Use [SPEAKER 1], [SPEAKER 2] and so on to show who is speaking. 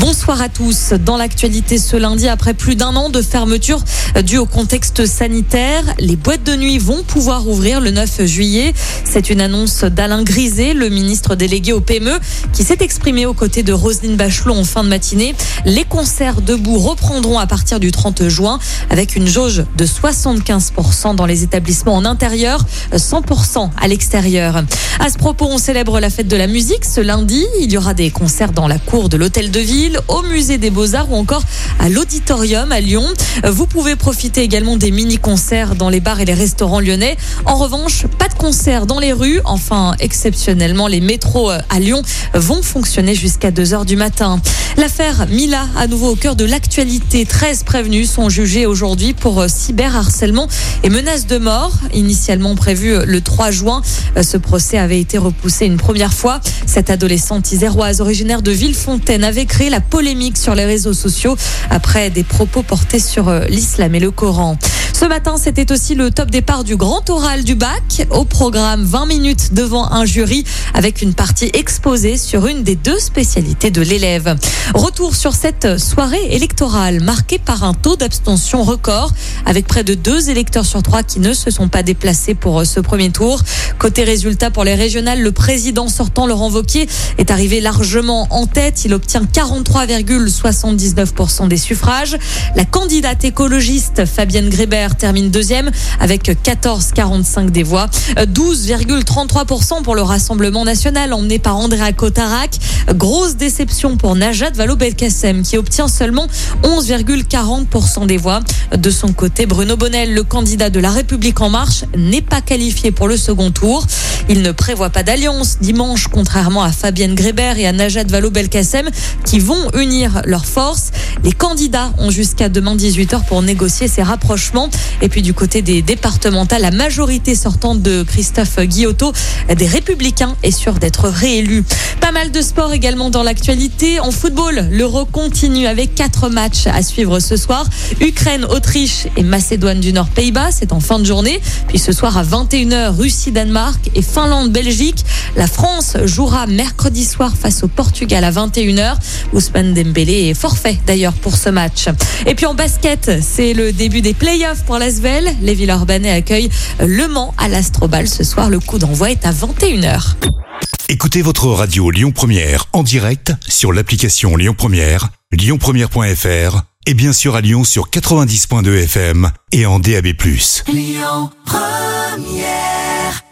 [SPEAKER 1] Bonsoir à tous. Dans l'actualité ce lundi, après plus d'un an de fermeture due au contexte sanitaire, les boîtes de nuit vont pouvoir ouvrir le 9 juillet. C'est une annonce d'Alain Griset, le ministre délégué au PME, qui s'est exprimé aux côtés de Roselyne Bachelot en fin de matinée. Les concerts debout reprendront à partir du 30 juin avec une jauge de 75% dans les établissements en intérieur, 100% à l'extérieur. À ce propos, on célèbre la fête de la musique ce lundi. Il y aura des concerts dans la cour de l'hôtel de ville au musée des Beaux-Arts ou encore à l'auditorium à Lyon. Vous pouvez profiter également des mini-concerts dans les bars et les restaurants lyonnais. En revanche, pas de concerts dans les rues. Enfin, exceptionnellement, les métros euh, à Lyon vont fonctionner jusqu'à 2 heures du matin. L'affaire Mila, à nouveau au cœur de l'actualité. 13 prévenus sont jugés aujourd'hui pour euh, cyberharcèlement et menaces de mort. Initialement prévu euh, le 3 juin, ce procès avait été repoussé une première fois. Cette adolescente iséroise originaire de Villefontaine avait créé la polémique sur les réseaux sociaux après des propos portés sur euh, l'islam et le Coran. Ce matin, c'était aussi le top départ du grand oral du bac. Au programme, 20 minutes devant un jury avec une partie exposée sur une des deux spécialités de l'élève. Retour sur cette soirée électorale marquée par un taux d'abstention record avec près de deux électeurs sur trois qui ne se sont pas déplacés pour ce premier tour. Côté résultat pour les régionales, le président sortant Laurent Vauquier est arrivé largement en tête. Il obtient 43,79% des suffrages. La candidate écologiste Fabienne Grébert termine deuxième avec 14,45 des voix. 12,33% pour le Rassemblement national emmené par Andrea Cotarac. Grosse déception pour Najat Vallaud-Belkacem qui obtient seulement 11,40% des voix. De son côté, Bruno Bonnel, le candidat de la République en marche, n'est pas qualifié pour le second tour. Il ne prévoit pas d'alliance dimanche, contrairement à Fabienne Grébert et à Najat Vallaud-Belkacem qui vont unir leurs forces. Les candidats ont jusqu'à demain 18h pour négocier ces rapprochements. Et puis du côté des départementales, la majorité sortante de Christophe Guillotot, des Républicains, est sûre d'être réélu. Pas mal de sport également dans l'actualité. En football, l'Euro continue avec quatre matchs à suivre ce soir. Ukraine, Autriche et Macédoine du Nord, Pays-Bas, c'est en fin de journée. Puis ce soir à 21h, Russie, Danemark et Finlande, Belgique. La France jouera mercredi soir face au Portugal à 21h. Ousmane Dembélé est forfait d'ailleurs pour ce match. Et puis en basket, c'est le début des playoffs pour l'Asvel. Les Villeurbanais accueillent Le Mans à l'Astrobal ce soir. Le coup d'envoi est à 21h.
[SPEAKER 2] Écoutez votre radio Lyon Première en direct sur l'application Lyon Première, lyonpremière.fr et bien sûr à Lyon sur 90.2 FM et en DAB+. Lyon Première